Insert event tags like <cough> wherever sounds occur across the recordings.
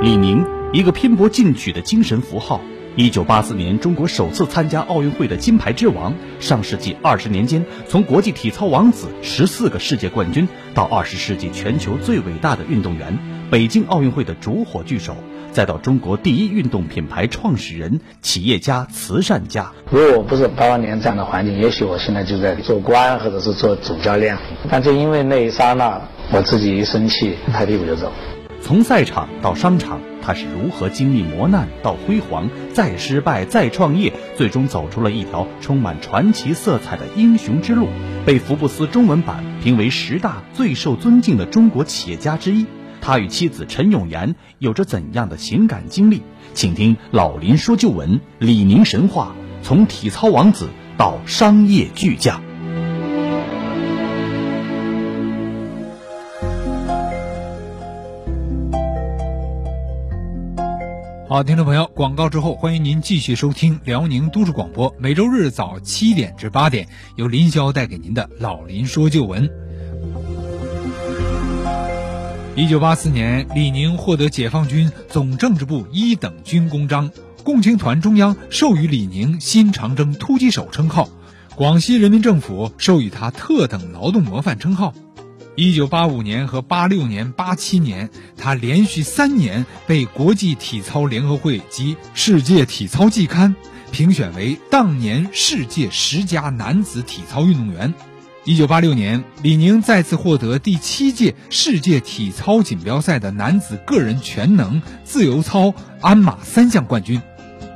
李宁，一个拼搏进取的精神符号。一九八四年，中国首次参加奥运会的金牌之王。上世纪二十年间，从国际体操王子、十四个世界冠军，到二十世纪全球最伟大的运动员，北京奥运会的烛火炬手，再到中国第一运动品牌创始人、企业家、慈善家。如果我不是八八年这样的环境，也许我现在就在做官，或者是做主教练。但就因为那一刹那，我自己一生气，拍屁股就走。从赛场到商场，他是如何经历磨难到辉煌，再失败再创业，最终走出了一条充满传奇色彩的英雄之路，被福布斯中文版评为十大最受尊敬的中国企业家之一。他与妻子陈永妍有着怎样的情感经历？请听老林说旧闻：李宁神话，从体操王子到商业巨匠。好，听众朋友，广告之后，欢迎您继续收听辽宁都市广播，每周日早七点至八点，由林霄带给您的《老林说旧闻》。一九八四年，李宁获得解放军总政治部一等军功章，共青团中央授予李宁“新长征突击手”称号，广西人民政府授予他特等劳动模范称号。一九八五年和八六年、八七年，他连续三年被国际体操联合会及世界体操季刊评选为当年世界十佳男子体操运动员。一九八六年，李宁再次获得第七届世界体操锦标赛的男子个人全能、自由操、鞍马三项冠军。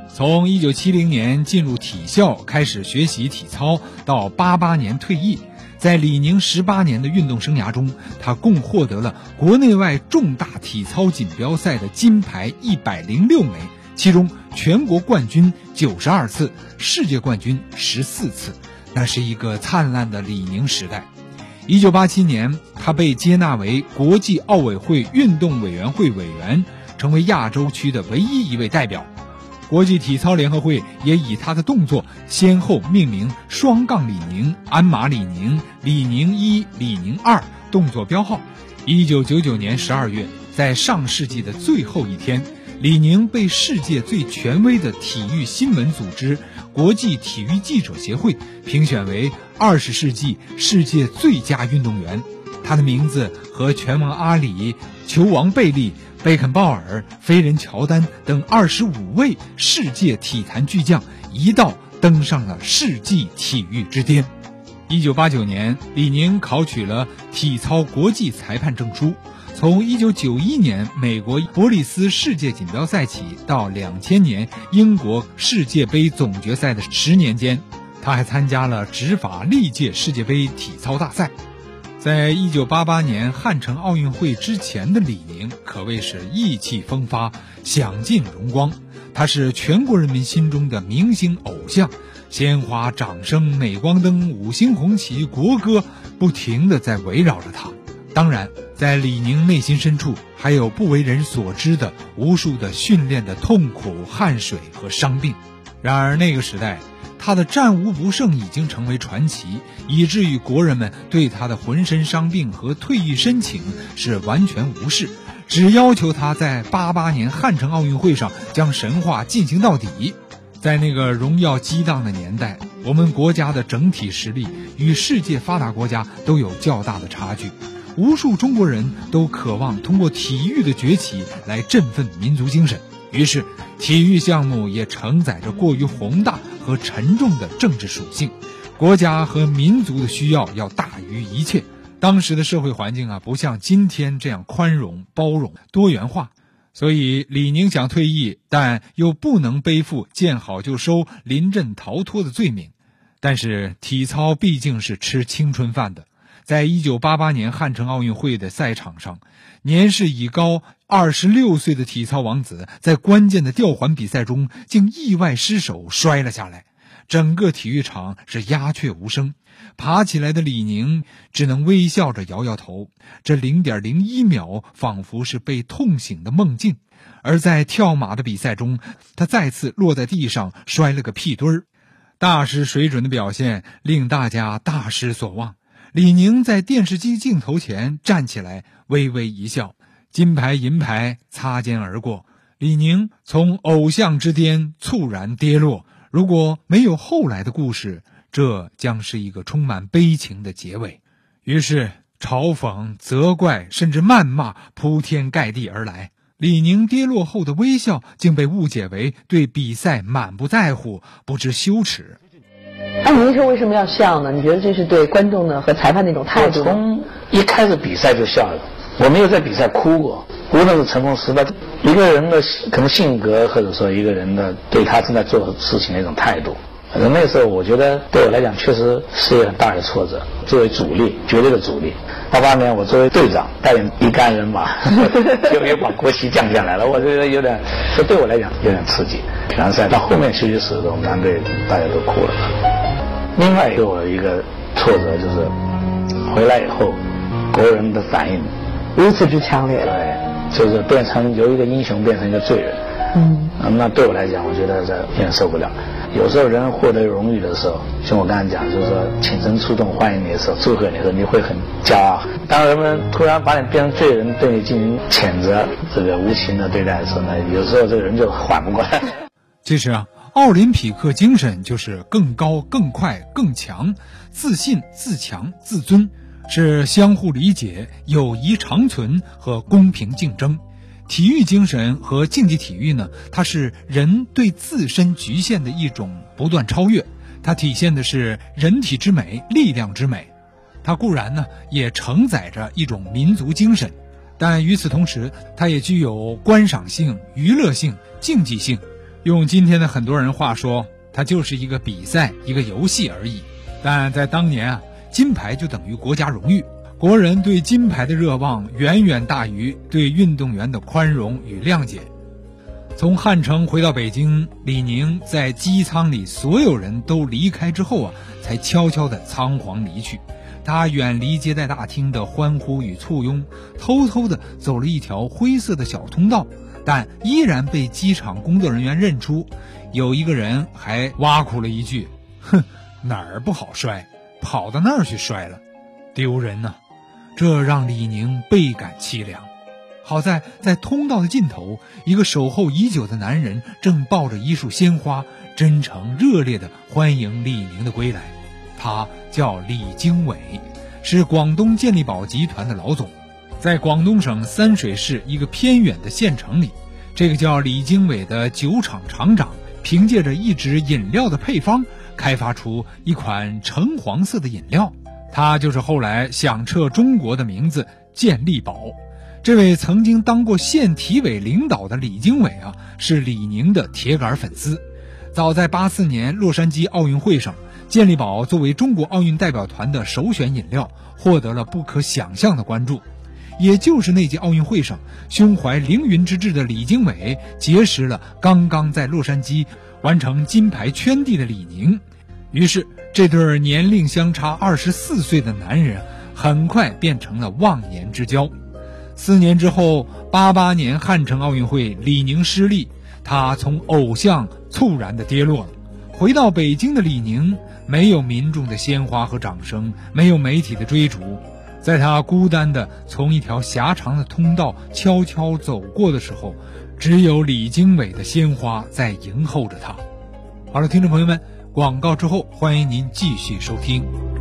从一九七零年进入体校开始学习体操，到八八年退役。在李宁十八年的运动生涯中，他共获得了国内外重大体操锦标赛的金牌一百零六枚，其中全国冠军九十二次，世界冠军十四次。那是一个灿烂的李宁时代。一九八七年，他被接纳为国际奥委会运动委员会委员，成为亚洲区的唯一一位代表。国际体操联合会也以他的动作先后命名双杠李宁、鞍马李宁、李宁一、李宁二动作标号。一九九九年十二月，在上世纪的最后一天，李宁被世界最权威的体育新闻组织——国际体育记者协会评选为二十世纪世界最佳运动员。他的名字和拳王阿里、球王贝利。贝肯鲍尔、飞人乔丹等二十五位世界体坛巨匠一道登上了世纪体育之巅。一九八九年，李宁考取了体操国际裁判证书。从一九九一年美国伯利斯世界锦标赛起，到两千年英国世界杯总决赛的十年间，他还参加了执法历届世界杯体操大赛。在一九八八年汉城奥运会之前的李宁可谓是意气风发、享尽荣光，他是全国人民心中的明星偶像，鲜花、掌声、镁光灯、五星红旗、国歌，不停地在围绕着他。当然，在李宁内心深处，还有不为人所知的无数的训练的痛苦、汗水和伤病。然而那个时代。他的战无不胜已经成为传奇，以至于国人们对他的浑身伤病和退役申请是完全无视，只要求他在八八年汉城奥运会上将神话进行到底。在那个荣耀激荡的年代，我们国家的整体实力与世界发达国家都有较大的差距，无数中国人都渴望通过体育的崛起来振奋民族精神。于是，体育项目也承载着过于宏大和沉重的政治属性，国家和民族的需要要大于一切。当时的社会环境啊，不像今天这样宽容、包容、多元化，所以李宁想退役，但又不能背负见好就收、临阵逃脱的罪名。但是体操毕竟是吃青春饭的。在一九八八年汉城奥运会的赛场上，年事已高、二十六岁的体操王子在关键的吊环比赛中竟意外失手摔了下来，整个体育场是鸦雀无声。爬起来的李宁只能微笑着摇摇头，这零点零一秒仿佛是被痛醒的梦境。而在跳马的比赛中，他再次落在地上摔了个屁墩儿，大师水准的表现令大家大失所望。李宁在电视机镜头前站起来，微微一笑，金牌银牌擦肩而过，李宁从偶像之巅猝然跌落。如果没有后来的故事，这将是一个充满悲情的结尾。于是，嘲讽、责怪，甚至谩骂铺天盖地而来。李宁跌落后的微笑，竟被误解为对比赛满不在乎、不知羞耻。那您那时候为什么要笑呢？你觉得这是对观众的和裁判的一种态度？从一开始比赛就笑了，我没有在比赛哭过。无论是成功失败，一个人的可能性格，或者说一个人的对他正在做事情的一种态度。那时候，我觉得对我来讲，确实是一个很大的挫折。作为主力，绝对的主力。八八年，我作为队长，带领一干人马，就 <laughs> 又把国旗降下来了。我觉得有点，这对我来讲有点刺激。比赛到后面休息室，我们团队大家都哭了。另外，给我一个挫折就是，回来以后，国人的反应如此之强烈。对，就是变成由一个英雄变成一个罪人。嗯，那对我来讲，我觉得这有点受不了。有时候人获得荣誉的时候，像我刚才讲，就是说请神出动欢迎你的时候，祝贺你的时候，你会很骄傲。当人们突然把你变成罪人，对你进行谴责、这个无情的对待的时候呢，有时候这个人就缓不过来。其实啊，奥林匹克精神就是更高、更快、更强，自信、自强、自尊，是相互理解、友谊长存和公平竞争。体育精神和竞技体育呢，它是人对自身局限的一种不断超越，它体现的是人体之美、力量之美。它固然呢也承载着一种民族精神，但与此同时，它也具有观赏性、娱乐性、竞技性。用今天的很多人话说，它就是一个比赛、一个游戏而已。但在当年啊，金牌就等于国家荣誉。国人对金牌的热望远远大于对运动员的宽容与谅解。从汉城回到北京，李宁在机舱里所有人都离开之后啊，才悄悄地仓皇离去。他远离接待大厅的欢呼与簇拥，偷偷地走了一条灰色的小通道，但依然被机场工作人员认出。有一个人还挖苦了一句：“哼，哪儿不好摔，跑到那儿去摔了，丢人呐！”这让李宁倍感凄凉。好在在通道的尽头，一个守候已久的男人正抱着一束鲜花，真诚热烈地欢迎李宁的归来。他叫李经纬，是广东健力宝集团的老总。在广东省三水市一个偏远的县城里，这个叫李经纬的酒厂厂长，凭借着一纸饮料的配方，开发出一款橙黄色的饮料。他就是后来响彻中国的名字健力宝。这位曾经当过县体委领导的李经纬啊，是李宁的铁杆粉丝。早在八四年洛杉矶奥运会上，健力宝作为中国奥运代表团的首选饮料，获得了不可想象的关注。也就是那届奥运会上，胸怀凌云之志的李经纬结识了刚刚在洛杉矶完成金牌圈地的李宁。于是，这对年龄相差二十四岁的男人很快变成了忘年之交。四年之后，八八年汉城奥运会，李宁失利，他从偶像猝然的跌落了。回到北京的李宁，没有民众的鲜花和掌声，没有媒体的追逐，在他孤单的从一条狭长的通道悄悄走过的时候，只有李经纬的鲜花在迎候着他。好了，听众朋友们。广告之后，欢迎您继续收听。